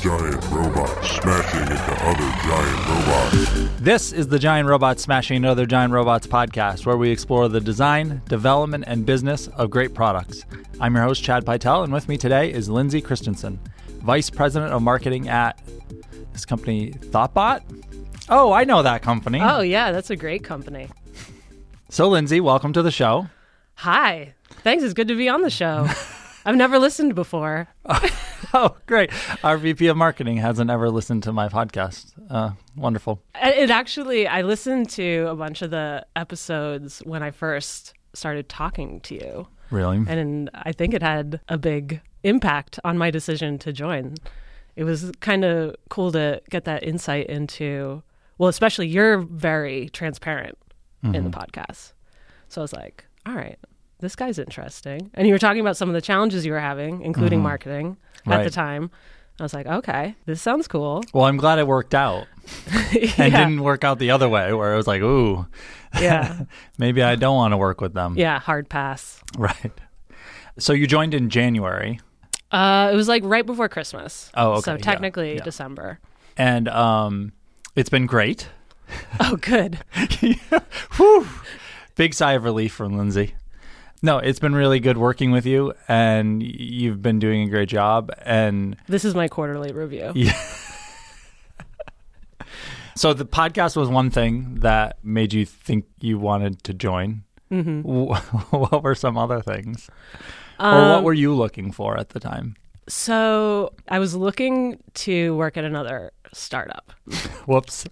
giant robots smashing into other giant robots. This is the Giant Robots Smashing Into Other Giant Robots podcast, where we explore the design, development, and business of great products. I'm your host, Chad Pytel, and with me today is Lindsay Christensen, Vice President of Marketing at this company, Thoughtbot. Oh, I know that company. Oh, yeah, that's a great company. So, Lindsay, welcome to the show. Hi. Thanks. It's good to be on the show. I've never listened before. oh, great. Our VP of Marketing hasn't ever listened to my podcast. Uh, wonderful. It actually, I listened to a bunch of the episodes when I first started talking to you. Really? And I think it had a big impact on my decision to join. It was kind of cool to get that insight into, well, especially you're very transparent mm-hmm. in the mm-hmm. podcast. So I was like, all right, this guy's interesting. And you were talking about some of the challenges you were having, including mm-hmm. marketing at the time. I was like, okay, this sounds cool. Well, I'm glad it worked out yeah. and didn't work out the other way where it was like, ooh, yeah, maybe I don't want to work with them. Yeah, hard pass. Right. So you joined in January. Uh, it was like right before Christmas. Oh, okay. So technically yeah. December. And um, it's been great. Oh, good. Whew. Big sigh of relief from Lindsay. No, it's been really good working with you, and you've been doing a great job. And this is my quarterly review. Yeah. so the podcast was one thing that made you think you wanted to join. Mm-hmm. what were some other things, um, or what um, were you looking for at the time? So I was looking to work at another startup. Whoops.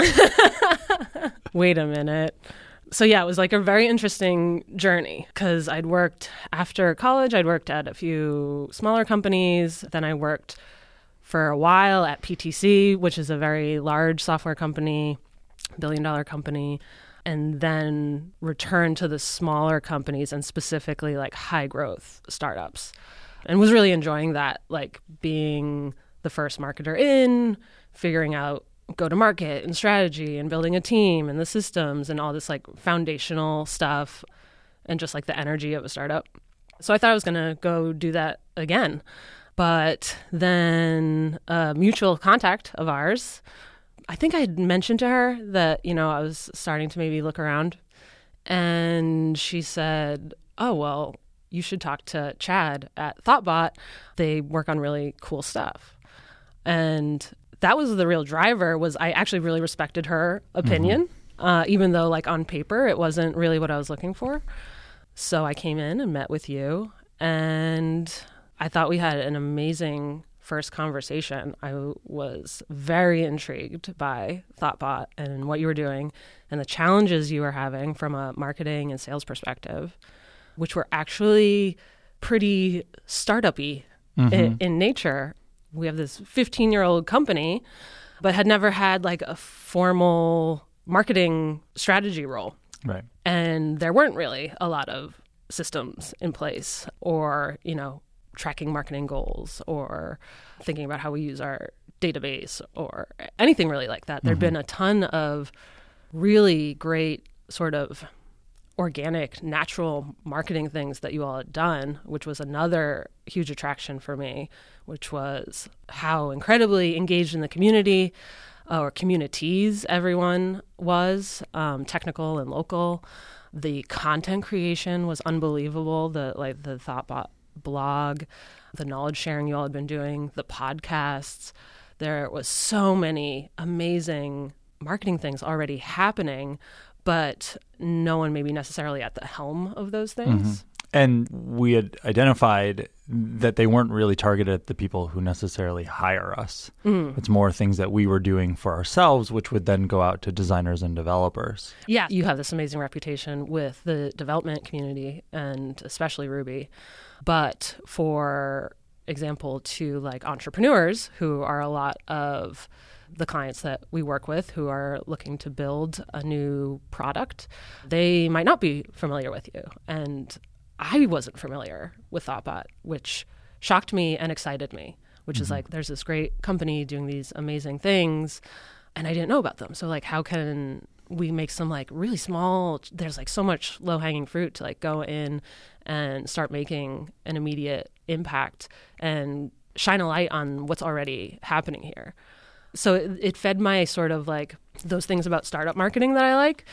Wait a minute so yeah, it was like a very interesting journey because I'd worked after college, I'd worked at a few smaller companies. Then I worked for a while at PTC, which is a very large software company, billion dollar company, and then returned to the smaller companies and specifically like high growth startups. And was really enjoying that, like being the first marketer in, figuring out go to market and strategy and building a team and the systems and all this like foundational stuff and just like the energy of a startup. So I thought I was going to go do that again. But then a mutual contact of ours, I think I had mentioned to her that, you know, I was starting to maybe look around. And she said, Oh, well, you should talk to Chad at Thoughtbot. They work on really cool stuff. And that was the real driver was I actually really respected her opinion, mm-hmm. uh, even though like on paper it wasn't really what I was looking for. So I came in and met with you, and I thought we had an amazing first conversation. I was very intrigued by Thoughtbot and what you were doing and the challenges you were having from a marketing and sales perspective, which were actually pretty startup-y mm-hmm. in, in nature we have this 15 year old company, but had never had like a formal marketing strategy role. Right. And there weren't really a lot of systems in place or, you know, tracking marketing goals or thinking about how we use our database or anything really like that. There'd mm-hmm. been a ton of really great sort of organic, natural marketing things that you all had done, which was another huge attraction for me, which was how incredibly engaged in the community uh, or communities everyone was, um, technical and local. The content creation was unbelievable. The like the Thoughtbot blog, the knowledge sharing you all had been doing, the podcasts. There was so many amazing marketing things already happening but no one maybe necessarily at the helm of those things. Mm-hmm. And we had identified that they weren't really targeted at the people who necessarily hire us. Mm. It's more things that we were doing for ourselves, which would then go out to designers and developers. Yeah, you have this amazing reputation with the development community and especially Ruby. But for example, to like entrepreneurs who are a lot of the clients that we work with who are looking to build a new product, they might not be familiar with you. And I wasn't familiar with Thoughtbot, which shocked me and excited me, which mm-hmm. is like, there's this great company doing these amazing things, and I didn't know about them. So, like, how can we make some like really small there's like so much low hanging fruit to like go in and start making an immediate impact and shine a light on what's already happening here. So it, it fed my sort of like those things about startup marketing that I like.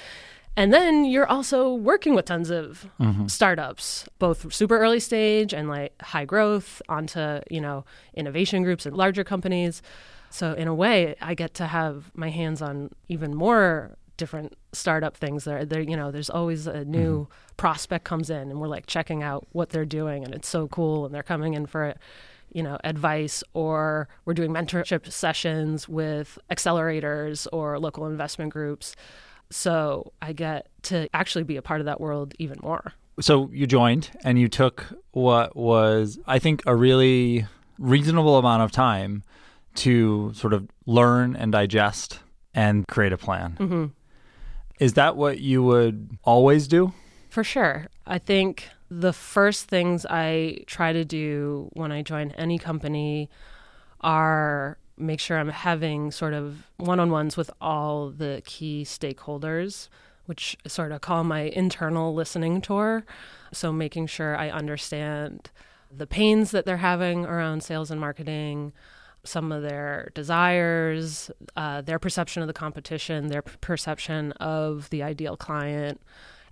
And then you're also working with tons of mm-hmm. startups, both super early stage and like high growth onto, you know, innovation groups and larger companies. So in a way, I get to have my hands on even more different startup things there there you know there's always a new mm-hmm. prospect comes in and we're like checking out what they're doing and it's so cool and they're coming in for you know advice or we're doing mentorship sessions with accelerators or local investment groups so i get to actually be a part of that world even more So you joined and you took what was, I think, a really reasonable amount of time to sort of learn and digest and create a plan. mm-hmm. Is that what you would always do? For sure. I think the first things I try to do when I join any company are make sure I'm having sort of one on ones with all the key stakeholders, which I sort of call my internal listening tour. So making sure I understand the pains that they're having around sales and marketing, some of their desires, uh, their perception of the competition, their perception of the ideal client,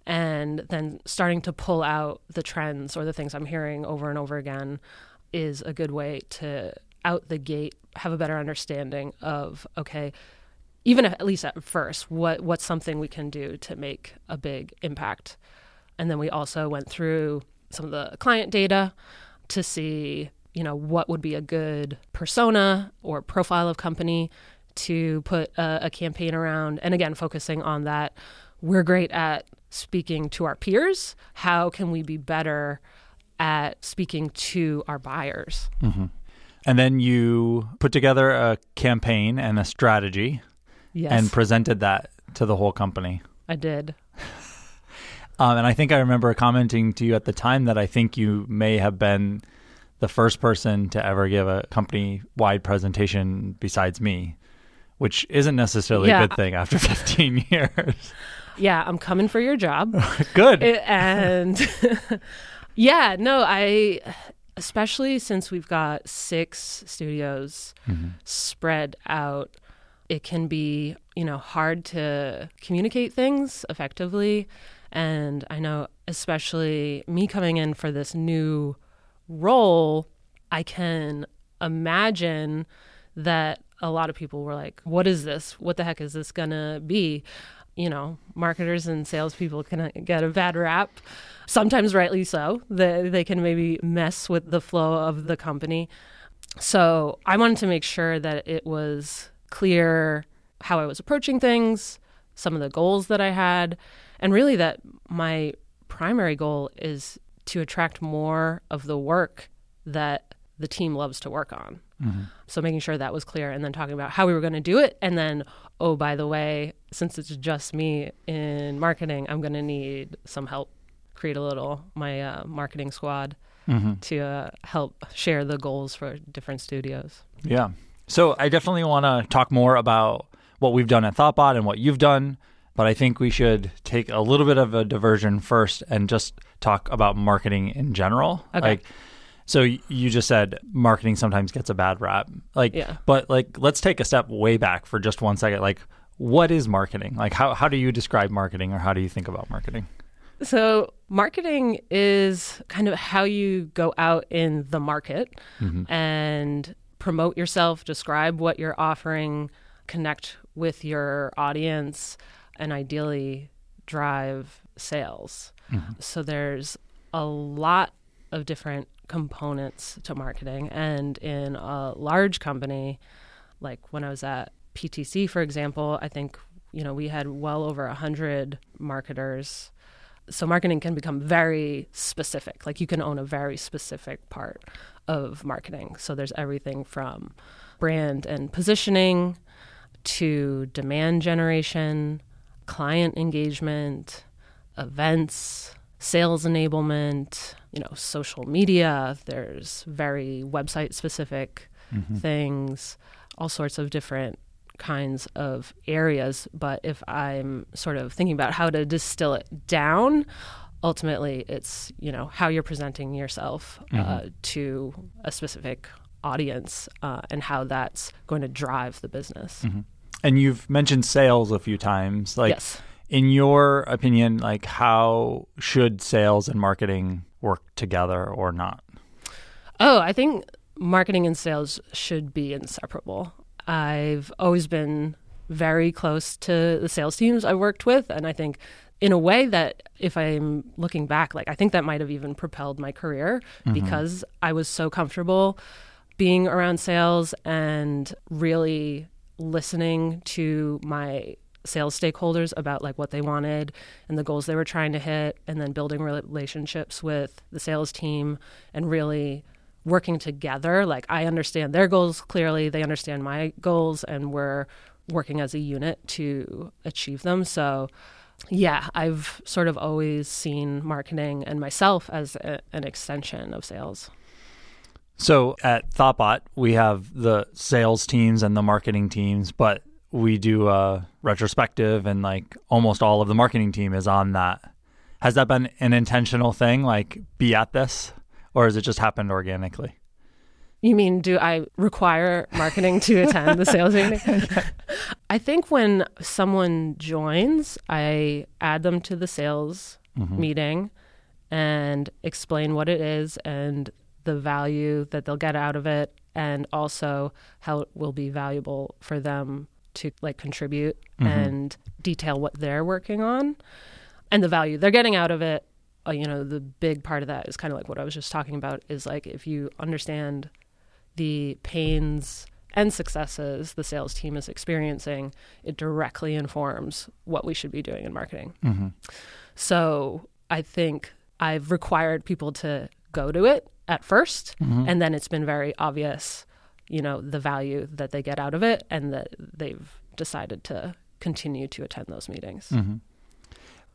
and then starting to pull out the trends or the things I'm hearing over and over again is a good way to out the gate have a better understanding of okay even if, at least at first what what's something we can do to make a big impact. And then we also went through some of the client data to see you know what would be a good persona or profile of company to put a, a campaign around. And again focusing on that we're great at speaking to our peers how can we be better at speaking to our buyers And then you put together a campaign and a strategy yes and presented that to the whole company. i did Um, and I think I remember commenting to you at the time that I think you may have been the first person to ever give a company wide presentation besides me, which isn't necessarily Yeah. a good thing after 15 years. Yeah i'm coming for your job good. It- and yeah, no, I especially since we've got six studios mm-hmm. spread out, it can be, you know, hard to communicate things effectively. And I know especially me coming in for this new role, I can imagine that a lot of people were like, "What is this? What the heck is this gonna be?" You know, marketers and salespeople can uh, get a bad rap, sometimes rightly so. They they can maybe mess with the flow of the company. So I wanted to make sure that it was clear how I was approaching things, some of the goals that I had, and really that my primary goal is to attract more of the work that the team loves to work on. Mm-hmm. So making sure that was clear and then talking about how we were going to do it. And then, oh, by the way, since it's just me in marketing, I'm going to need some help create a little, my uh, marketing squad to uh, help share the goals for different studios. Yeah. So I definitely want to talk more about what we've done at Thoughtbot and what you've done, but I think we should take a little bit of a diversion first and just talk about marketing in general. Okay. Like so you just said marketing sometimes gets a bad rap. Like Yeah. but like let's take a step way back for just one second. Like what is marketing? Like how how do you describe marketing or how do you think about marketing? So, marketing is kind of how you go out in the market mm-hmm. and promote yourself, describe what you're offering, connect with your audience, and ideally drive sales. Mm-hmm. So, there's a lot of different components to marketing. And in a large company, like when I was at PTC, for example, I think you know we had well over a hundred marketers. So marketing can become very specific. Like you can own a very specific part of marketing. So there's everything from brand and positioning to demand generation, client engagement, events, sales enablement, you know, social media. There's very website specific things, all sorts of different kinds of areas. But if I'm sort of thinking about how to distill it down, ultimately it's, you know, how you're presenting yourself uh, to a specific audience uh, and how that's going to drive the business. Mm-hmm. And you've mentioned sales a few times. Like, yes. In your opinion, like how should sales and marketing work together or not? Oh, I think marketing and sales should be inseparable. I've always been very close to the sales teams I worked with, and I think in a way that if I'm looking back, like I think that might have even propelled my career mm-hmm. because I was so comfortable being around sales and really listening to my sales stakeholders about like what they wanted and the goals they were trying to hit and then building relationships with the sales team and really working together like i understand their goals clearly they understand my goals and we're working as a unit to achieve them so yeah, I've sort of always seen marketing and myself as a, an extension of sales. So at Thoughtbot, we have the sales teams and the marketing teams, but we do a retrospective and like almost all of the marketing team is on that. Has that been an intentional thing, like be at this, or has it just happened organically? You mean, do I require marketing to attend the sales meeting? I think when someone joins, I add them to the sales mm-hmm. meeting and explain what it is and the value that they'll get out of it and also how it will be valuable for them to like contribute mm-hmm. and detail what they're working on and the value they're getting out of it uh, you know the big part of that is kind of like what i was just talking about is like if you understand the pains and successes the sales team is experiencing, it directly informs what we should be doing in marketing. Mm-hmm. So I think I've required people to go to it at 1st mm-hmm. and then it's been very obvious, you know, the value that they get out of it, and that they've decided to continue to attend those meetings. Mm-hmm.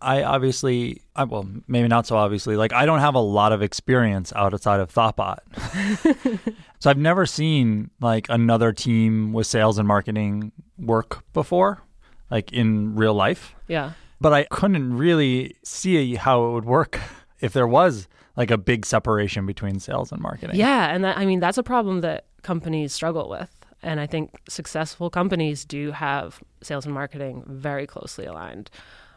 I obviously, I, well, maybe not so obviously, like I don't have a lot of experience outside of Thoughtbot. so I've never seen like another team with sales and marketing work before, like in real life. Yeah. But I couldn't really see how it would work if there was like a big separation between sales and marketing. Yeah. And that, I mean, that's a problem that companies struggle with. And I think successful companies do have sales and marketing very closely aligned.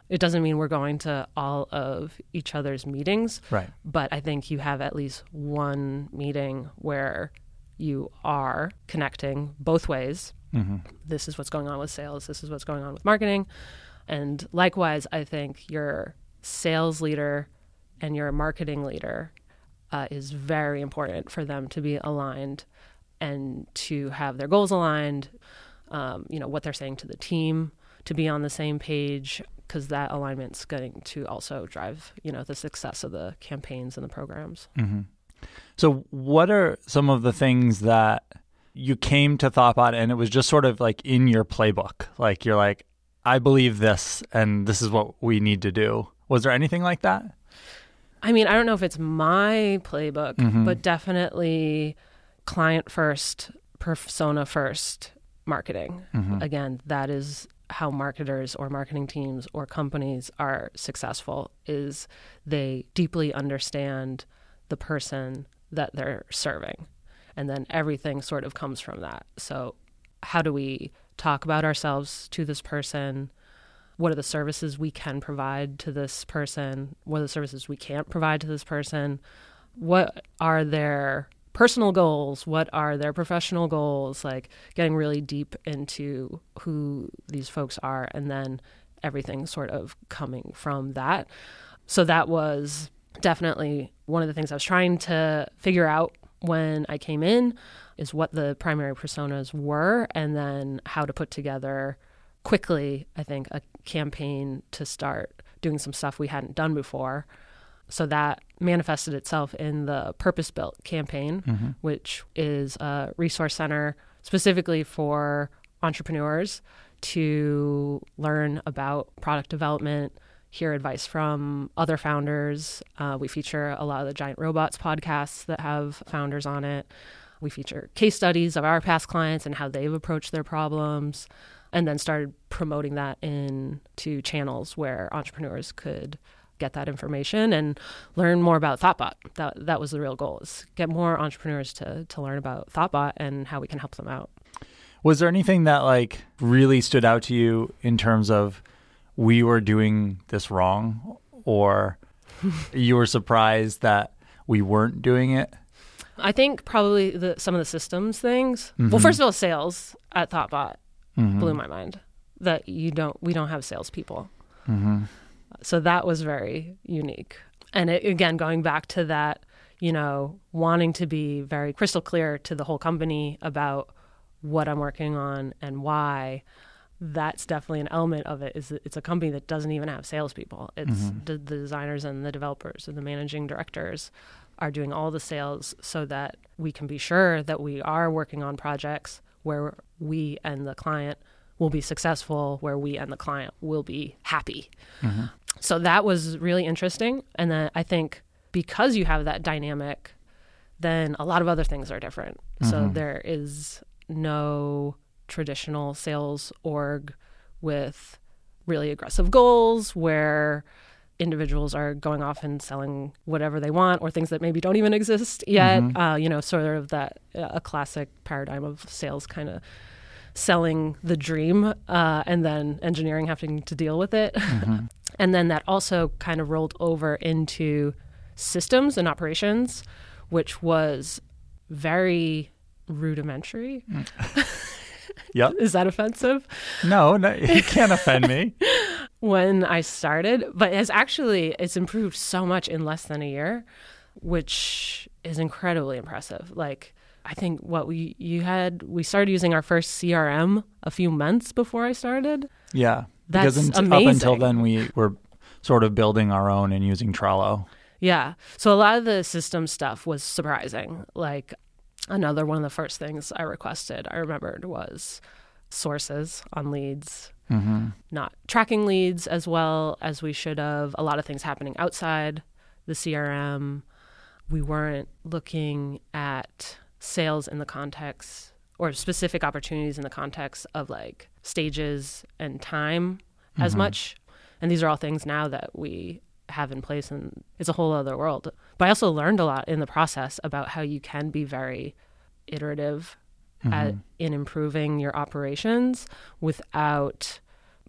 It doesn't mean we're going to all of each other's meetings. Right. But I think you have at least one meeting where you are connecting both ways. Mm-hmm. This is what's going on with sales. This is what's going on with marketing. And likewise, I think your sales leader and your marketing leader uh, is very important for them to be aligned and to have their goals aligned. Um, you know what they're saying to the team to be on the same page because that alignment's going to also drive you know the success of the campaigns and the programs. Mm-hmm. So, what are some of the things that you came to Thoughtbot and it was just sort of like in your playbook? Like you're like, I believe this, and this is what we need to do. Was there anything like that? I mean, I don't know if it's my playbook, mm-hmm. but definitely client first, persona first marketing. Mm-hmm. Again, that is how marketers or marketing teams or companies are successful is they deeply understand the person that they're serving. And then everything sort of comes from that. So how do we talk about ourselves to this person? What are the services we can provide to this person? What are the services we can't provide to this person? What are their personal goals, what are their professional goals, like getting really deep into who these folks are, and then everything sort of coming from that. So that was definitely one of the things I was trying to figure out when I came in is what the primary personas were and then how to put together quickly, I think, a campaign to start doing some stuff we hadn't done before so that manifested itself in the Purpose Built campaign, mm-hmm. which is a resource center specifically for entrepreneurs to learn about product development, hear advice from other founders. Uh, we feature a lot of the Giant Robots podcasts that have founders on it. We feature case studies of our past clients and how they've approached their problems, and then started promoting that into channels where entrepreneurs could get that information and learn more about Thoughtbot. That that was the real goal: is get more entrepreneurs to to learn about Thoughtbot and how we can help them out. Was there anything that like really stood out to you in terms of we were doing this wrong, or you were surprised that we weren't doing it? I think probably the some of the systems things. Well, mm-hmm. first of all, sales at Thoughtbot mm-hmm. blew my mind. That you don't, we don't have salespeople. Mm-hmm. So that was very unique. And it, again, going back to that, you know, wanting to be very crystal clear to the whole company about what I'm working on and why. That's definitely an element of it. Is that it's a company that doesn't even have salespeople. It's mm-hmm. the, the designers and the developers and the managing directors are doing all the sales so that we can be sure that we are working on projects where we and the client will be successful, where we and the client will be happy. Mm-hmm. So that was really interesting. And then I think because you have that dynamic, then a lot of other things are different. So there is no traditional sales org with really aggressive goals where individuals are going off and selling whatever they want or things that maybe don't even exist yet. Uh, you know, sort of that uh, a classic paradigm of sales kind of selling the dream uh, and then engineering having to deal with it. and then that also kind of rolled over into systems and operations, which was very rudimentary. Mm. Yep. Is that offensive? No, no, you can't offend me. when I started, but has actually it's improved so much in less than a year, which is incredibly impressive. Like I think what we you had we started using our first CRM a few months before I started. Yeah, That's because unt- up until then we were sort of building our own and using Trello. Yeah. So a lot of the system stuff was surprising. Like another one of the first things I requested, I remembered was sources on leads, Mm-hmm. not tracking leads as well as we should have. A lot of things happening outside the CRM. We weren't looking at sales in the context or specific opportunities in the context of like stages and time as mm-hmm. much. And these are all things now that we have in place and it's a whole other world. But I also learned a lot in the process about how you can be very iterative at, mm-hmm. in improving your operations without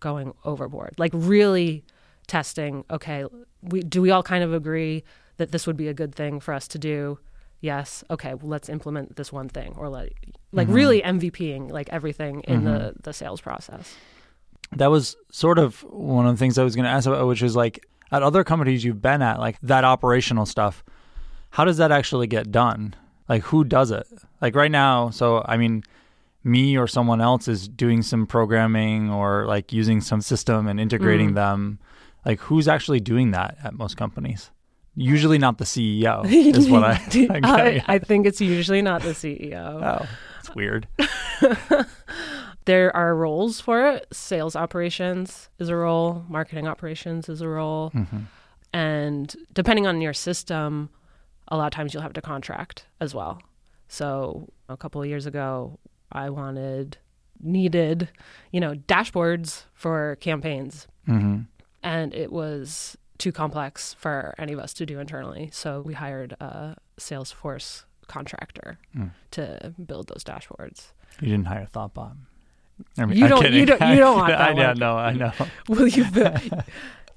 going overboard. Like really testing, okay, we do we all kind of agree that this would be a good thing for us to do? Yes. Okay, well, let's implement this one thing or like like really MVPing like everything in the mm-hmm. the sales process. That was sort of one of the things I was going to ask about, which is like at other companies you've been at, like that operational stuff. How does that actually get done? Like who does it? Like right now, so I mean, me or someone else is doing some programming or like using some system and integrating mm. them. Like who's actually doing that at most companies? Usually not the CEO is what I, I. I think it's usually not the CEO. Oh, it's weird. There are roles for it. Sales operations is a role, marketing operations is a role. And depending on your system, a lot of times you'll have to contract as well. So a couple of years ago, I wanted, needed, you know, dashboards for campaigns. hmm And it was too complex for any of us to do internally. So we hired a Salesforce contractor to build those dashboards. You didn't hire Thoughtbot. I mean, You don't- kidding. you don't- you don't want that I know, I know. Will you build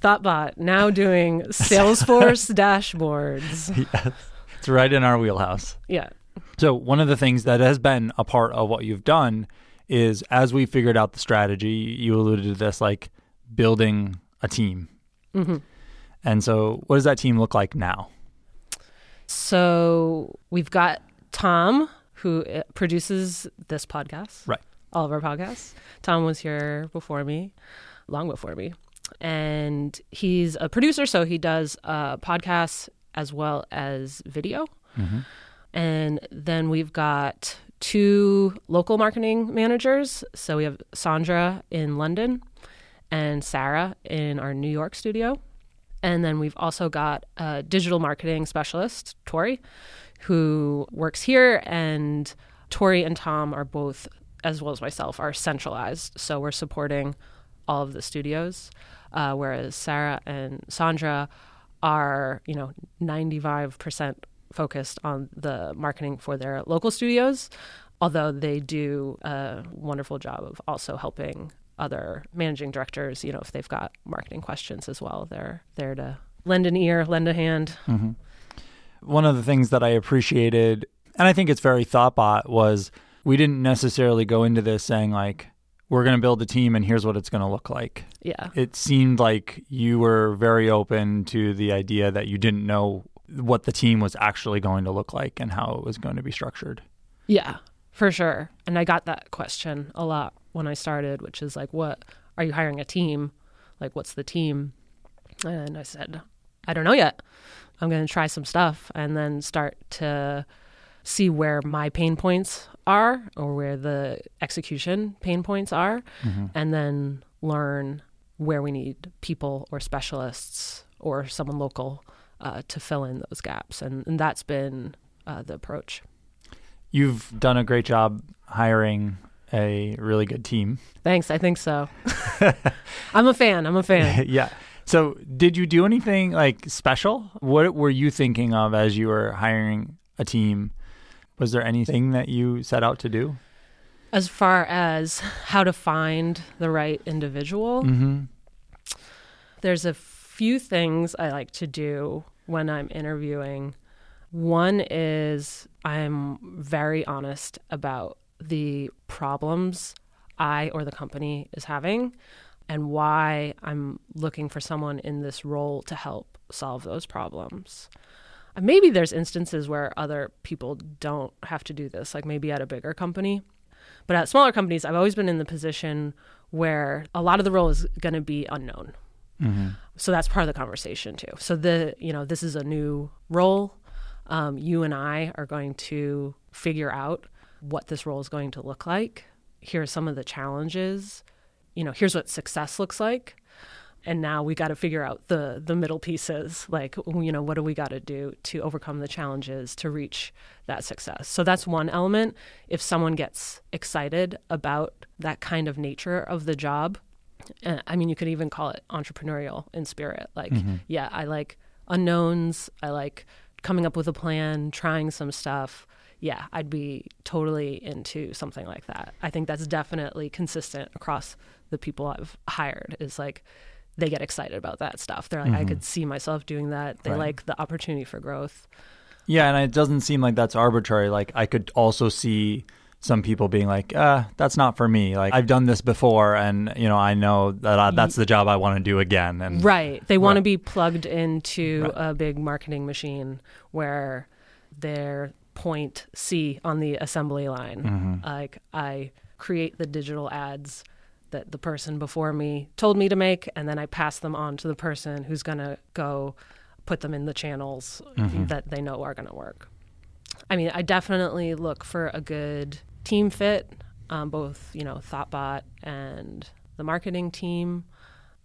Thoughtbot now doing Salesforce dashboards? yes. It's right in our wheelhouse. Yeah. So, one of the things that has been a part of what you've done is as we figured out the strategy, you alluded to this like building a team. hmm And so, what does that team look like now? So we've got Tom, who uh, produces this podcast. Right. All of our podcasts. Tom was here before me, long before me. And he's a producer, so he does uh, podcasts as well as video. And then we've got two local marketing managers. So we have Sandra in London and Sarah in our New York studio. And then we've also got a digital marketing specialist, Tori, who works here. And Tori and Tom are both, as well as myself, are centralized. So we're supporting all of the studios, uh, whereas Sarah and Sandra are, you know, 95% focused on the marketing for their local studios, although they do a wonderful job of also helping other managing directors, you know, if they've got marketing questions as well. They're there to lend an ear, lend a hand. Mm-hmm. One of the things that I appreciated, and I think it's very thoughtbot, was we didn't necessarily go into this saying like, we're going to build a team and here's what it's going to look like. Yeah. It seemed like you were very open to the idea that you didn't know what the team was actually going to look like and how it was going to be structured. Yeah, for sure. And I got that question a lot when I started, which is like, what are you hiring a team? Like, what's the team? And I said, I don't know yet. I'm going to try some stuff and then start to see where my pain points are or where the execution pain points are, mm-hmm. and then learn where we need people or specialists or someone local uh, to fill in those gaps. And, and that's been uh, the approach. You've done a great job hiring a really good team. Thanks. I think so. I'm a fan. I'm a fan. yeah. So, did you do anything like special? What were you thinking of as you were hiring a team? Was there anything that you set out to do? As far as how to find the right individual, mm-hmm. there's a few things I like to do when I'm interviewing. One is I'm very honest about the problems I or the company is having and why I'm looking for someone in this role to help solve those problems. Maybe there's instances where other people don't have to do this, like maybe at a bigger company. But at smaller companies, I've always been in the position where a lot of the role is going to be unknown. Mm-hmm. So that's part of the conversation too. So the you know this is a new role. Um, you and I are going to figure out what this role is going to look like. Here are some of the challenges. You know, here's what success looks like. And now we got to figure out the the middle pieces, like you know, what do we got to do to overcome the challenges to reach that success. So that's one element. If someone gets excited about that kind of nature of the job, uh, I mean, you could even call it entrepreneurial in spirit. Like, mm-hmm. yeah, I like unknowns. I like coming up with a plan, trying some stuff. Yeah, I'd be totally into something like that. I think that's definitely consistent across the people I've hired. Is like they get excited about that stuff. They're like, mm-hmm. I could see myself doing that. They right. like the opportunity for growth. Yeah, and it doesn't seem like that's arbitrary. Like I could also see some people being like, uh, that's not for me. Like I've done this before and you know, I know that I, that's the job I want to do again and Right. They want to be plugged into right. a big marketing machine where they're point C on the assembly line. Mm-hmm. Like I create the digital ads that the person before me told me to make and then I pass them on to the person who's going to go put them in the channels mm-hmm. that they know are going to work. I mean, I definitely look for a good team fit, um, both you know ThoughtBot and the marketing team.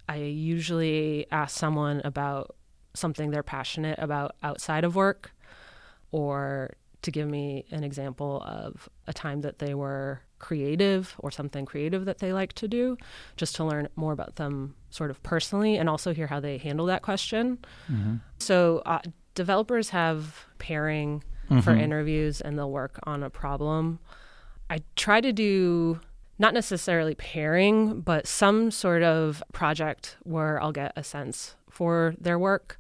I usually ask someone about something they're passionate about outside of work, or to give me an example of a time that they were creative or something creative that they like to do, just to learn more about them sort of personally and also hear how they handle that question. Mm-hmm. So, uh, developers have pairing mm-hmm. for interviews and they'll work on a problem. I try to do not necessarily pairing, but some sort of project where I'll get a sense for their work.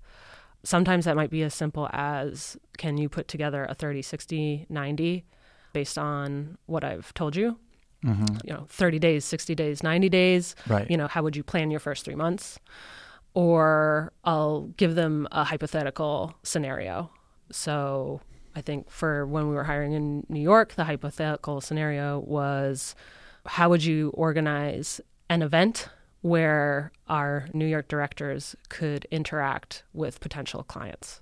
Sometimes that might be as simple as can you put together a 30, 60, 90 based on what I've told you? Mm-hmm. You know, 30 days, 60 days, 90 days. Right. You know, how would you plan your first three months? Or I'll give them a hypothetical scenario. So I think for when we were hiring in New York, the hypothetical scenario was how would you organize an event where our New York directors could interact with potential clients?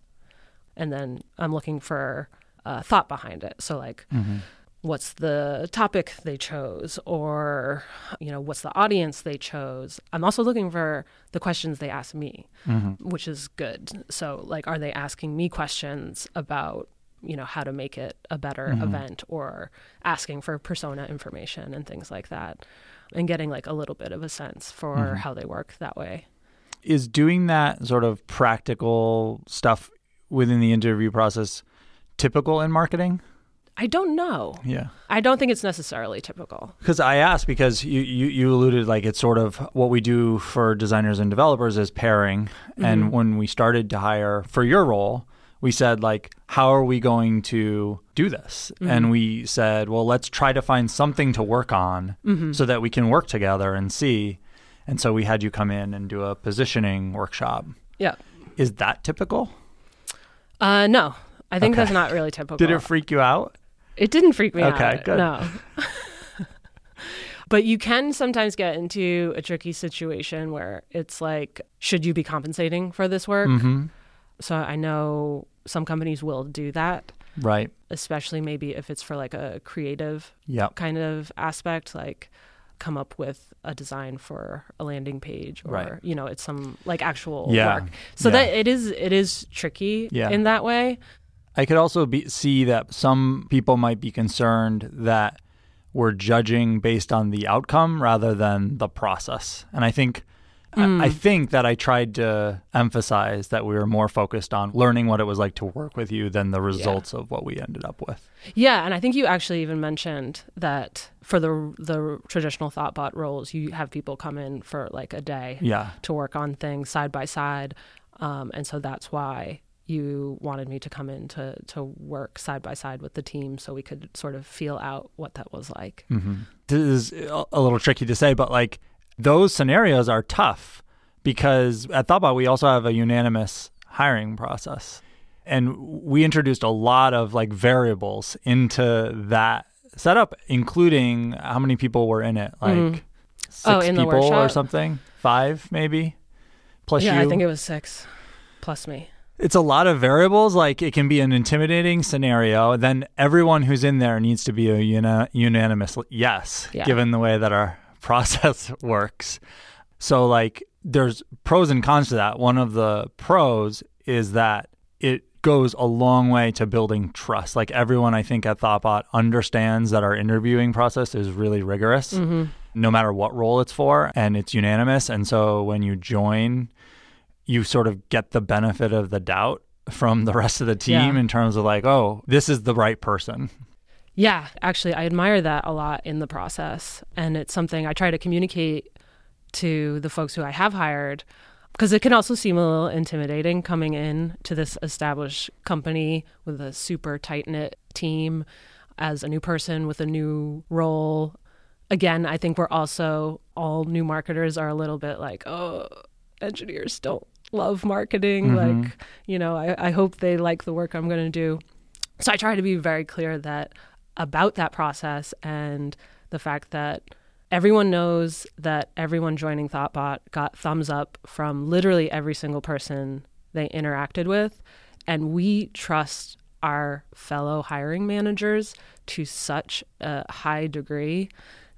And then I'm looking for a thought behind it. So, like, mm-hmm. what's the topic they chose or you know what's the audience they chose i'm also looking for the questions they ask me mm-hmm. which is good so like are they asking me questions about you know, how to make it a better event or asking for persona information and things like that and getting like a little bit of a sense for mm-hmm. how they work that way. Is doing that sort of practical stuff within the interview process typical in marketing? I don't know. Yeah. I don't think it's necessarily typical. Because I asked because you, you, you alluded like it's sort of what we do for designers and developers is pairing. And mm-hmm. when we started to hire for your role, we said like, how are we going to do this? And we said, well, let's try to find something to work on so that we can work together and see. And so we had you come in and do a positioning workshop. Yeah. Is that typical? Uh, no, I think Okay. that's not really typical. Did it freak you out? It didn't freak me Okay, out. Okay good. No. but you can sometimes get into a tricky situation where it's like, should you be compensating for this work? Mm-hmm. So I know some companies will do that, Right. especially maybe if it's for like a creative Yep. kind of aspect, like come up with a design for a landing page or Right. you know it's some like actual Yeah. work so Yeah. that it is it is tricky Yeah. in that way I could also be, see that some people might be concerned that we're judging based on the outcome rather than the process. And I think I, I think that I tried to emphasize that we were more focused on learning what it was like to work with you than the results of what we ended up with. Yeah, and I think you actually even mentioned that for the the traditional thoughtbot roles, you have people come in for like a day Yeah. to work on things side by side, um, and so that's why you wanted me to come in to to work side by side with the team, so we could sort of feel out what that was like. this is a little tricky to say, but like those scenarios are tough because at Thoughtbot we also have a unanimous hiring process, and we introduced a lot of like variables into that setup, including how many people were in it, like mm-hmm. six Oh, people or something, five maybe, plus yeah, you. I think it was six plus me. It's a lot of variables. Like it can be an intimidating scenario. Then everyone who's in there needs to be a uni- unanimous yes, Yeah. given the way that our process works. So, like, there's pros and cons to that. One of the pros is that it goes a long way to building trust. Like, everyone, I think, at Thoughtbot understands that our interviewing process is really rigorous, mm-hmm. no matter what role it's for, and it's unanimous. And so, when you join, you sort of get the benefit of the doubt from the rest of the team Yeah. in terms of like, oh, this is the right person. Yeah, actually, I admire that a lot in the process. And it's something I try to communicate to the folks who I have hired because it can also seem a little intimidating coming in to this established company with a super tight knit team as a new person with a new role. Again, I think we're also all new marketers are a little bit like, oh, engineers don't love marketing. Mm-hmm. Like, you know, I, I hope they like the work I'm going to do. So I try to be very clear that about that process and the fact that everyone knows that everyone joining Thoughtbot got thumbs up from literally every single person they interacted with. And we trust our fellow hiring managers to such a high degree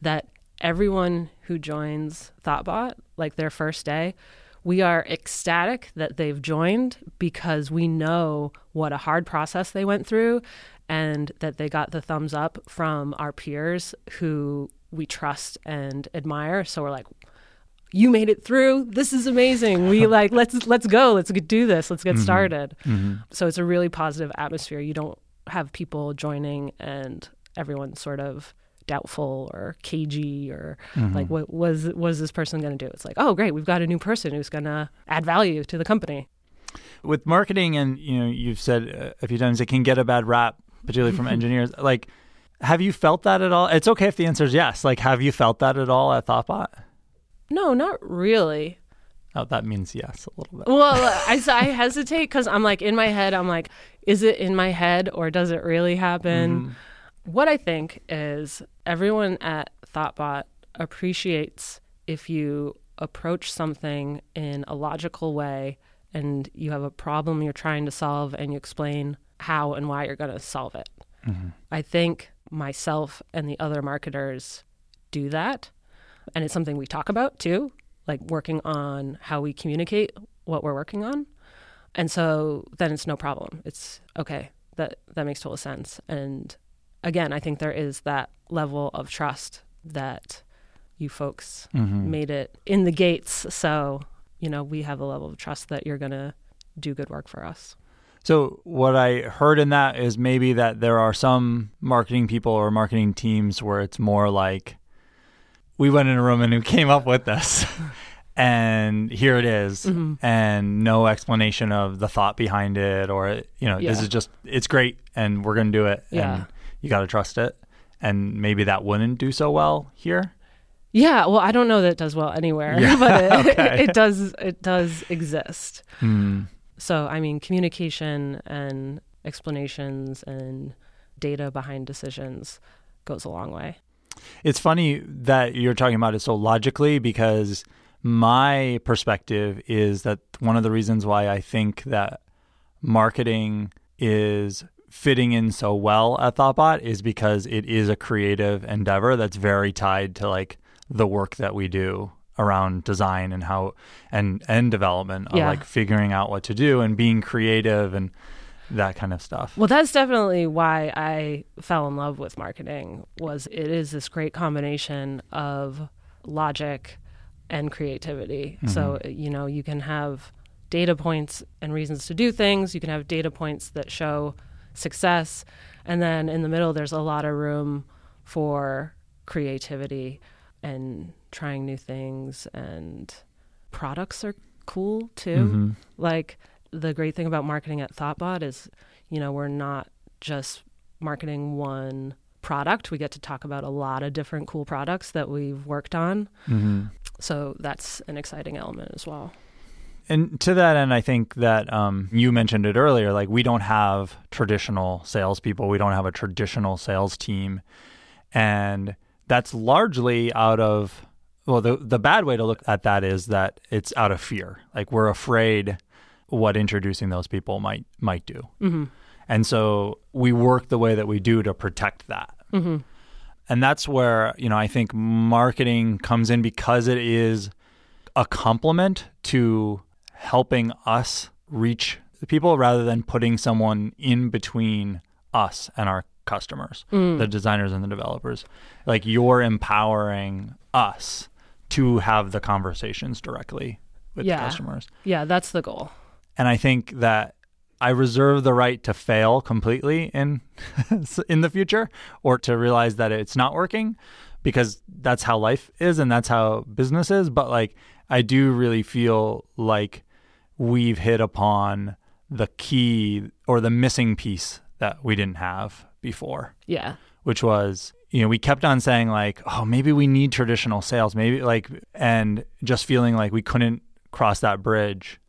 that everyone who joins Thoughtbot, like their first day, we are ecstatic that they've joined because we know what a hard process they went through and that they got the thumbs up from our peers who we trust and admire. So we're like, you made it through. This is amazing. We like let's let's go. Let's do this. Let's get mm-hmm. started. Mm-hmm. So it's a really positive atmosphere. You don't have people joining and everyone sort of doubtful or cagey or mm-hmm. like what was what is this person going to do? It's like, "Oh, great. We've got a new person who's going to add value to the company." With marketing, and you know, you've said uh, a few times it can get a bad rap, particularly from engineers. Like, have you felt that at all? It's okay if the answer is yes. Like, have you felt that at all at Thoughtbot? No, not really. Oh, that means yes, a little bit. Well, I, I hesitate because I'm like in my head, I'm like, is it in my head or does it really happen? Mm-hmm. What I think is everyone at Thoughtbot appreciates if you approach something in a logical way and you have a problem you're trying to solve and you explain how and why you're going to solve it. I think myself and the other marketers do that. And it's something we talk about too, like working on how we communicate what we're working on. And so then it's no problem. It's okay. that that makes total sense. And again, I think there is that level of trust that you folks Mm-hmm. made it in the gates. So, you know, we have a level of trust that you're going to do good work for us. So what I heard in that is maybe that there are some marketing people or marketing teams where it's more like we went in a room and we came up with this and here it is, Mm-hmm. and no explanation of the thought behind it or you know this is just it's great and we're going to do it Yeah. and you got to trust it and maybe that wouldn't do so well here. Yeah, well, I don't know that it does well anywhere, Yeah, but it, okay. it does it does exist. Hmm. So, I mean, communication and explanations and data behind decisions goes a long way. It's funny that you're talking about it so logically because my perspective is that one of the reasons why I think that marketing is fitting in so well at Thoughtbot is because it is a creative endeavor that's very tied to like the work that we do around design and how and and development of Yeah. like figuring out what to do and being creative and that kind of stuff. Well, that's definitely why I fell in love with marketing was it is this great combination of logic and creativity. So, mm-hmm. uh, you know, you can have data points and reasons to do things, you can have data points that show success, and then in the middle there's a lot of room for creativity and trying new things and products are cool too. Mhm. Like the great thing about marketing at Thoughtbot is, you know, we're not just marketing one product. We get to talk about a lot of different cool products that we've worked on. Mhm. So that's an exciting element as well. And to that end, I think that um, you mentioned it earlier. Like we don't have traditional salespeople. We don't have a traditional sales team, and that's largely out of well, the the bad way to look at that is that it's out of fear. Like we're afraid what introducing those people might might do, hmm and so we work the way that we do to protect that. hmm And that's where, you know, I think marketing comes in because it is a complement to helping us reach the people rather than putting someone in between us and our customers, the designers and the developers. Like you're empowering us to have the conversations directly with Yeah. customers. Yeah, that's the goal. And I think that I reserve the right to fail completely in in the future or to realize that it's not working because that's how life is and that's how business is, but like I do really feel like we've hit upon the key or the missing piece that we didn't have before Yeah. which was you know we kept on saying like oh maybe we need traditional sales maybe like and just feeling like we couldn't cross that bridge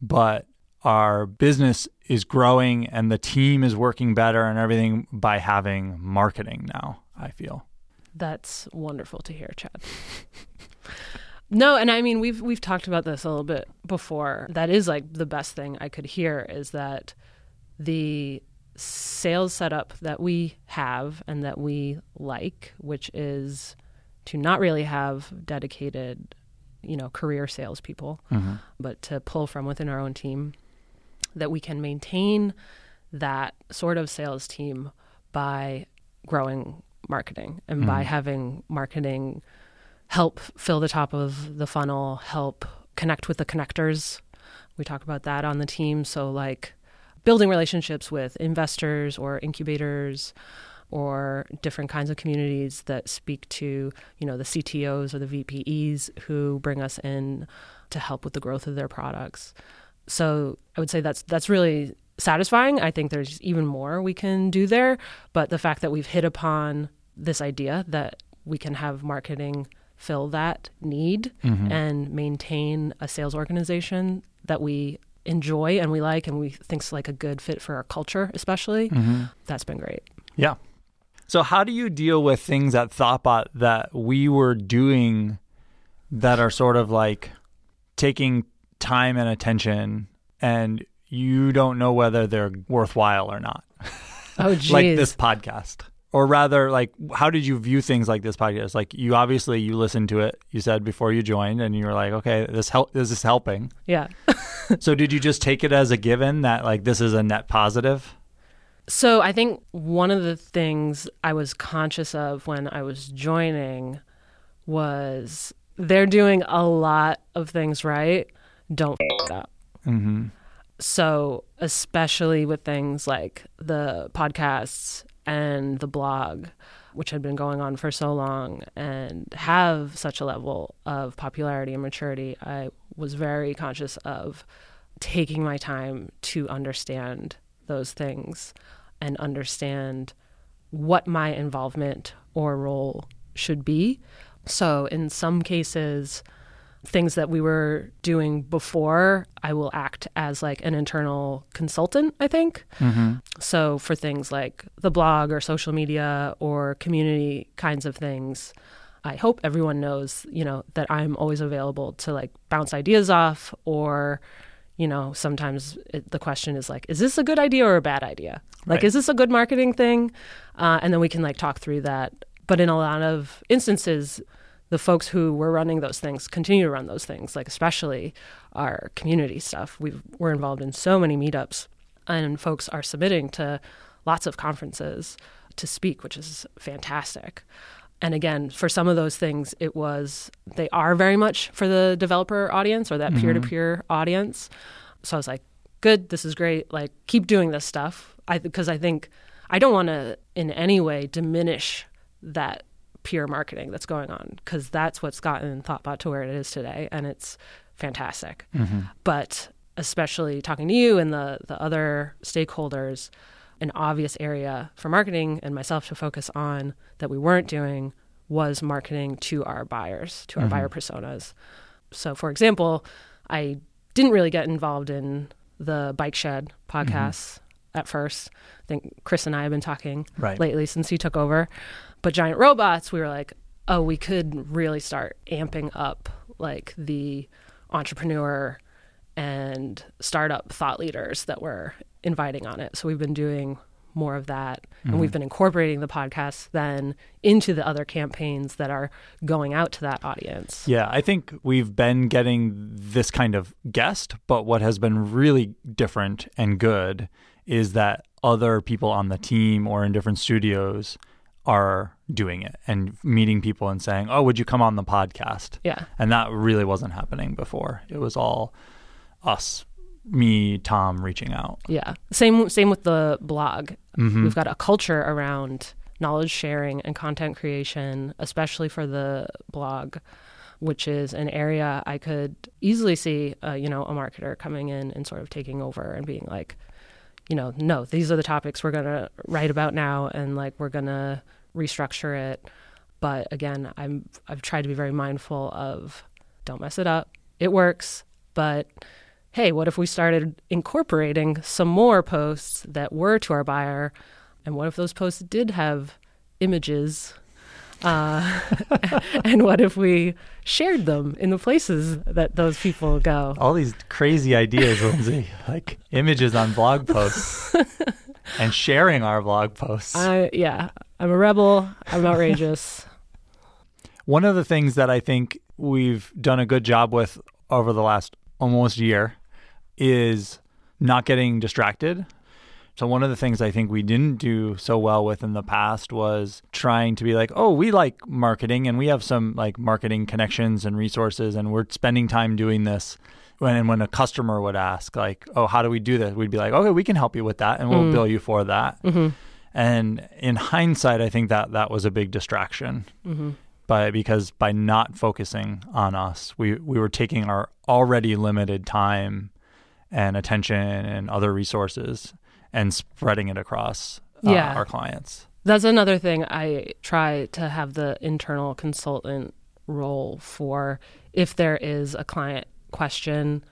but our business is growing and the team is working better and everything by having marketing now i feel That's wonderful to hear, Chad. no, and I mean we've we've talked about this a little bit before. That is like the best thing I could hear is that the sales setup that we have and that we like, which is to not really have dedicated, you know, career salespeople, mm-hmm. but to pull from within our own team, that we can maintain that sort of sales team by growing marketing and by mm-hmm. having marketing help fill the top of the funnel, help connect with the connectors. We talk about that on the team. So, like building relationships with investors or incubators or different kinds of communities that speak to, you know, the CTOs or the VPEs who bring us in to help with the growth of their products. So, I would say that's that's really satisfying. I think there's even more we can do there, but the fact that we've hit upon this idea that we can have marketing fill that need mm-hmm. and maintain a sales organization that we enjoy and we like and we think's like a good fit for our culture especially mm-hmm. that's been great. Yeah. So how do you deal with things at thoughtbot that we were doing that are sort of like taking time and attention and you don't know whether they're worthwhile or not? Oh geez like this podcast or rather like how did you view things like this podcast like you obviously you listened to it you said before you joined and you were like okay this help this is helping yeah so did you just take it as a given that like this is a net positive So I think one of the things I was conscious of when I was joining was they're doing a lot of things right. Don't f- up. Mm-hmm. So, especially with things like the podcasts and the blog, which had been going on for so long and have such a level of popularity and maturity, I was very conscious of taking my time to understand those things and understand what my involvement or role should be. So, in some cases, things that we were doing before, I will act as like an internal consultant, I think. Mm-hmm. So for things like the blog or social media or community kinds of things, I hope everyone knows, you know, that I'm always available to like bounce ideas off or you know, sometimes it, the question is like, is this a good idea or a bad idea? Like, Right. is this a good marketing thing? Uh, and then we can like talk through that. But in a lot of instances, the folks who were running those things continue to run those things, like especially our community stuff. we we're involved in so many meetups, and folks are submitting to lots of conferences to speak, which is fantastic. And again, for some of those things, it was they are very much for the developer audience or that peer to peer audience. So I was like, good, this is great. Like, keep doing this stuff. I because I think I don't want to in any way diminish that peer marketing that's going on because that's what's gotten Thoughtbot to where it is today, and it's fantastic. Mm-hmm. But especially talking to you and the the other stakeholders, an obvious area for marketing and myself to focus on that we weren't doing was marketing to our buyers, to our mm-hmm. buyer personas. So, for example, I didn't really get involved in the Bike Shed mm-hmm. podcasts at first. I think Chris and I have been talking Right. lately since he took over. But Giant Robots, we were like, oh, we could really start amping up like the entrepreneur and startup thought leaders that we're inviting on it. So we've been doing more of that and we've mm-hmm. been incorporating the podcast then into the other campaigns that are going out to that audience. Yeah, I think we've been getting this kind of guest, but what has been really different and good is that other people on the team or in different studios are doing it and meeting people and saying, "Oh, would you come on the podcast?" Yeah. And that really wasn't happening before. It was all us, me, Tom reaching out. Yeah. Same same with the blog. We've got a culture around knowledge sharing and content creation, especially for the blog, which is an area I could easily see, uh, you know, a marketer coming in and sort of taking over and being like, you know, no, these are the topics we're going to write about now and like we're going to restructure it. But again, I'm I've tried to be very mindful of don't mess it up. It works, but hey, what if we started incorporating some more posts that were to our buyer? And what if those posts did have images? Uh, and what if we shared them in the places that those people go? All these crazy ideas, Lindsey, like images on blog posts and sharing our blog posts. I, yeah, I'm a rebel. I'm outrageous. One of the things that I think we've done a good job with over the last almost year is not getting distracted. So, one of the things I think we didn't do so well with in the past was trying to be like, oh, we like marketing and we have some like marketing connections and resources, and we're spending time doing this. When, and when a customer would ask, like, oh, how do we do this? We'd be like, okay, we can help you with that and we'll mm-hmm. bill you for that. Mm-hmm. And in hindsight, I think that that was a big distraction mm-hmm. by because by not focusing on us, we we were taking our already limited time and attention and other resources and spreading it across uh, Yeah. our clients. That's another thing I try to have the internal consultant role for if there is a client question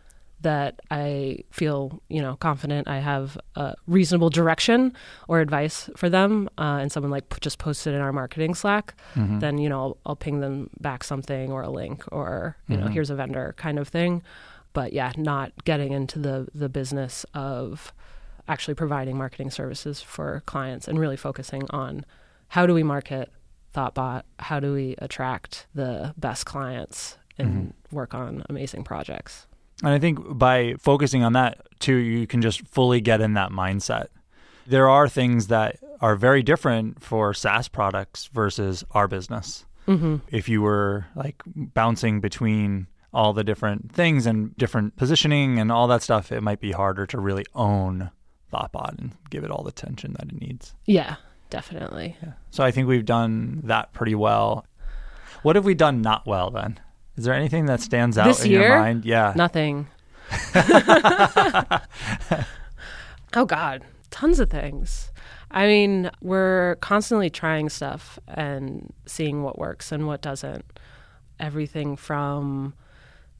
that I feel, you know, confident I have a reasonable direction or advice for them, uh, and someone like p- just posted in our marketing Slack, then you know I'll, I'll ping them back something or a link or you know here's a vendor kind of thing. But yeah, not getting into the the business of actually providing marketing services for clients and really focusing on how do we market Thoughtbot, how do we attract the best clients and work on amazing projects. And I think by focusing on that too, you can just fully get in that mindset. there are things that are very different for SaaS products versus our business. Mm-hmm. If you were like bouncing between all the different things and different positioning and all that stuff, it might be harder to really own Thoughtbot and give it all the attention that it needs. Yeah, definitely. Yeah. So I think we've done that pretty well. What have we done not well then? Is there anything that stands out This in year? your mind? Yeah. Nothing. oh God, tons of things. I mean, we're constantly trying stuff and seeing what works and what doesn't. Everything from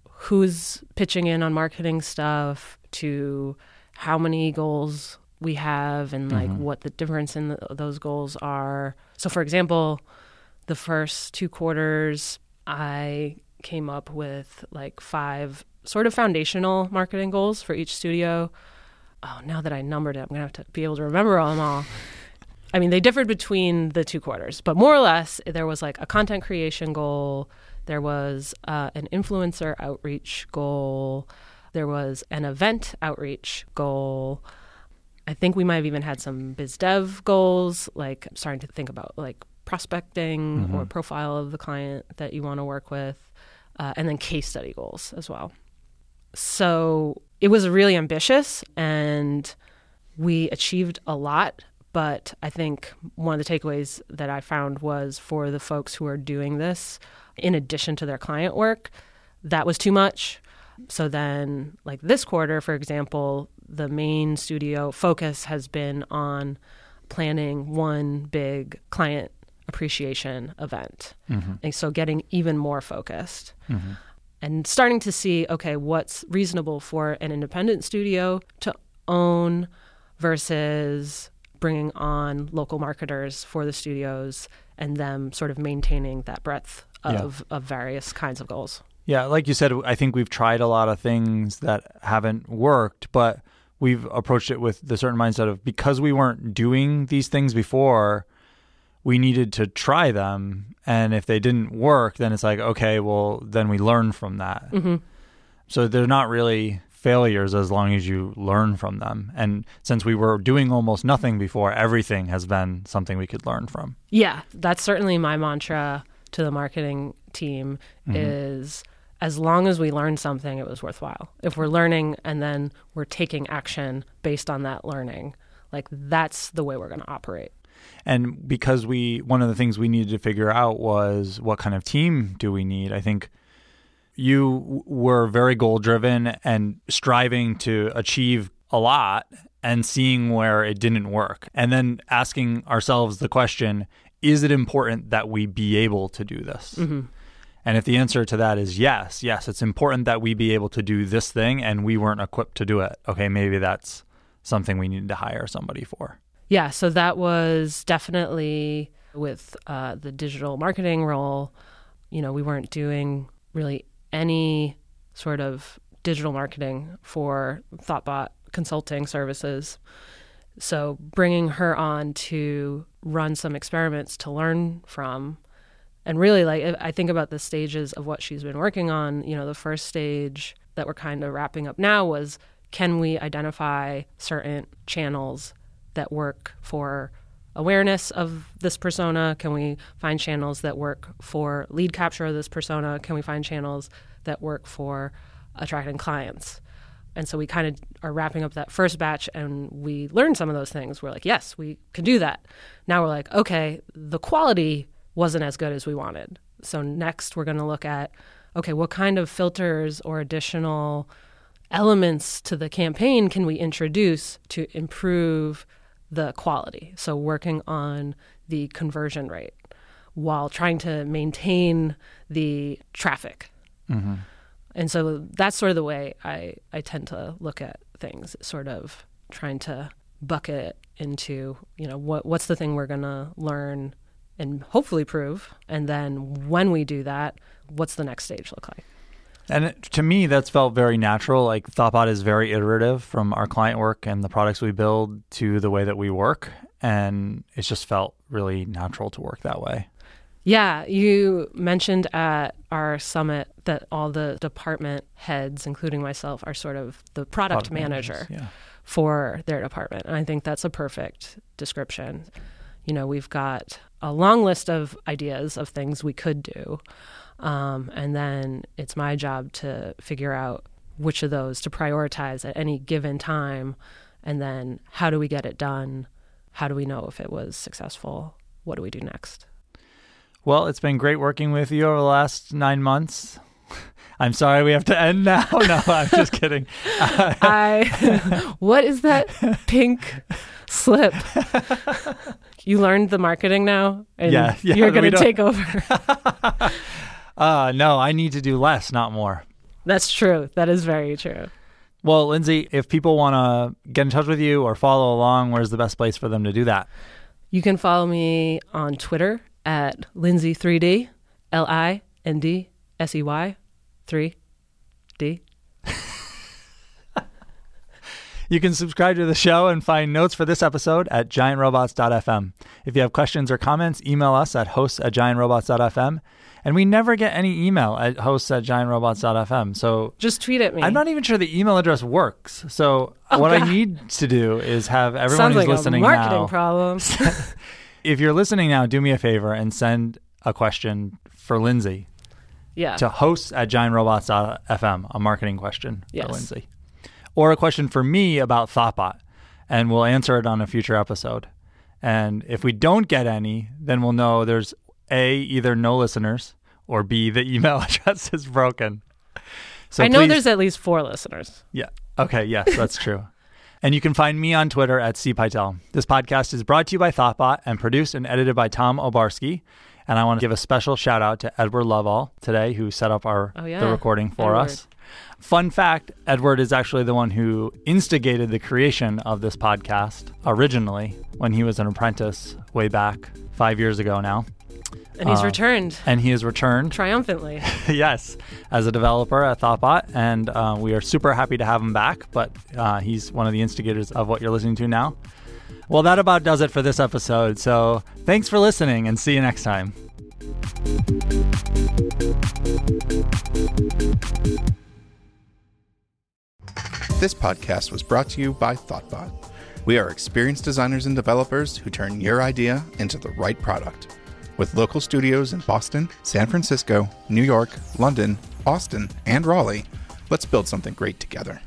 who's pitching in on marketing stuff to how many goals we have and like what the difference in the, those goals are. So, for example, the first two quarters, I came up with like five sort of foundational marketing goals for each studio. Oh, now that I numbered it, I'm gonna have to be able to remember them all. I mean, they differed between the two quarters, but more or less, there was like a content creation goal, there was uh, an influencer outreach goal, there was an event outreach goal. I think we might have even had some biz dev goals, like starting to think about like prospecting or profile of the client that you want to work with, uh, and then case study goals as well. So it was really ambitious and we achieved a lot. But I think one of the takeaways that I found was for the folks who are doing this, in addition to their client work, that was too much. So then, like this quarter, for example, the main studio focus has been on planning one big client appreciation event. Mm-hmm. And so getting even more focused mm-hmm. and starting to see okay, what's reasonable for an independent studio to own versus bringing on local marketers for the studios and them sort of maintaining that breadth Yeah. of, of various kinds of goals. Yeah, like you said, I think we've tried a lot of things that haven't worked, but we've approached it with the certain mindset of because we weren't doing these things before, we needed to try them. And if they didn't work, then it's like, okay, well, then we learn from that. Mm-hmm. So they're not really failures as long as you learn from them. And since we were doing almost nothing before, everything has been something we could learn from. Yeah, that's certainly my mantra to the marketing team is as long as we learn something, it was worthwhile. If we're learning and then we're taking action based on that learning, like that's the way we're going to operate. And because we, one of the things we needed to figure out was what kind of team do we need? I think you were very goal driven and striving to achieve a lot and seeing where it didn't work. And then asking ourselves the question is it important that we be able to do this? Mm-hmm. And if the answer to that is yes, yes, it's important that we be able to do this thing and we weren't equipped to do it. Okay, maybe that's something we need to hire somebody for. Yeah, so that was definitely with uh, the digital marketing role. You know, we weren't doing really any sort of digital marketing for Thoughtbot consulting services. So bringing her on to run some experiments to learn from. And really, like, I think about the stages of what she's been working on. You know, the first stage that we're kind of wrapping up now was can we identify certain channels that work for awareness of this persona? Can we find channels that work for lead capture of this persona? Can we find channels that work for attracting clients? And so we kind of are wrapping up that first batch and we learned some of those things. We're like, yes, we can do that. Now we're like, okay, the quality wasn't as good as we wanted. So next we're going to look at, okay, what kind of filters or additional elements to the campaign can we introduce to improve the quality? So, working on the conversion rate while trying to maintain the traffic. Mm-hmm. And so that's sort of the way I, I tend to look at things, sort of trying to bucket into, you know, what what's the thing we're going to learn and hopefully prove. And then when we do that, what's the next stage look like? And it, to me, that's felt very natural. Like Thoughtbot is very iterative from our client work and the products we build to the way that we work. And it's just felt really natural to work that way. Yeah, you mentioned at our summit that all the department heads, including myself, are sort of the product, Product manager Yeah. for their department. And I think that's a perfect description. You know, we've got a long list of ideas of things we could do. Um, and then it's my job to figure out which of those to prioritize at any given time. And then how do we get it done? How do we know if it was successful? What do we do next? Well, it's been great working with you over the last nine months. I'm sorry we have to end now. No, I'm just kidding. I what is that pink slip? You learned the marketing now, and Yeah, yeah, you're going to take over. Uh, no, I need to do less, not more. That's true. That is very true. Well, Lindsey, if people want to get in touch with you or follow along, where's the best place for them to do that? You can follow me on Twitter at Lindsey3D, L I N D S E Y 3D. You can subscribe to the show and find notes for this episode at giantrobots.fm. If you have questions or comments, email us at hosts at giantrobots.fm. And we never get any email at hosts at giantrobots.fm. So Just tweet at me. I'm not even sure the email address works. So oh, what I need to do is have everyone Sounds who's like listening a marketing now. problem. if you're listening now, do me a favor and send a question for Lindsey yeah. to hosts at giantrobots.fm, a marketing question Yes. for Lindsey. Or a question for me about Thoughtbot, and we'll answer it on a future episode. And if we don't get any, then we'll know there's A, either no listeners, or B, the email address is broken. So I know please- there's at least four listeners. yeah. Okay. Yes, that's true. And you can find me on Twitter at cpytel. This podcast is brought to you by Thoughtbot and produced and edited by Tom Obarski. And I want to give a special shout out to Edward Loveall today, who set up our Oh, yeah. the recording for Edward. us. Fun fact: Edward is actually the one who instigated the creation of this podcast originally when he was an apprentice way back five years ago now, And he's Uh, returned and he has returned triumphantly. yes, as a developer at Thoughtbot, and uh, we are super happy to have him back. But uh, he's one of the instigators of what you're listening to now. Well, that about does it for this episode. So thanks for listening, and see you next time. This podcast was brought to you by Thoughtbot. We are experienced designers and developers who turn your idea into the right product. With local studios in Boston, San Francisco, New York, London, Austin, and Raleigh, let's build something great together.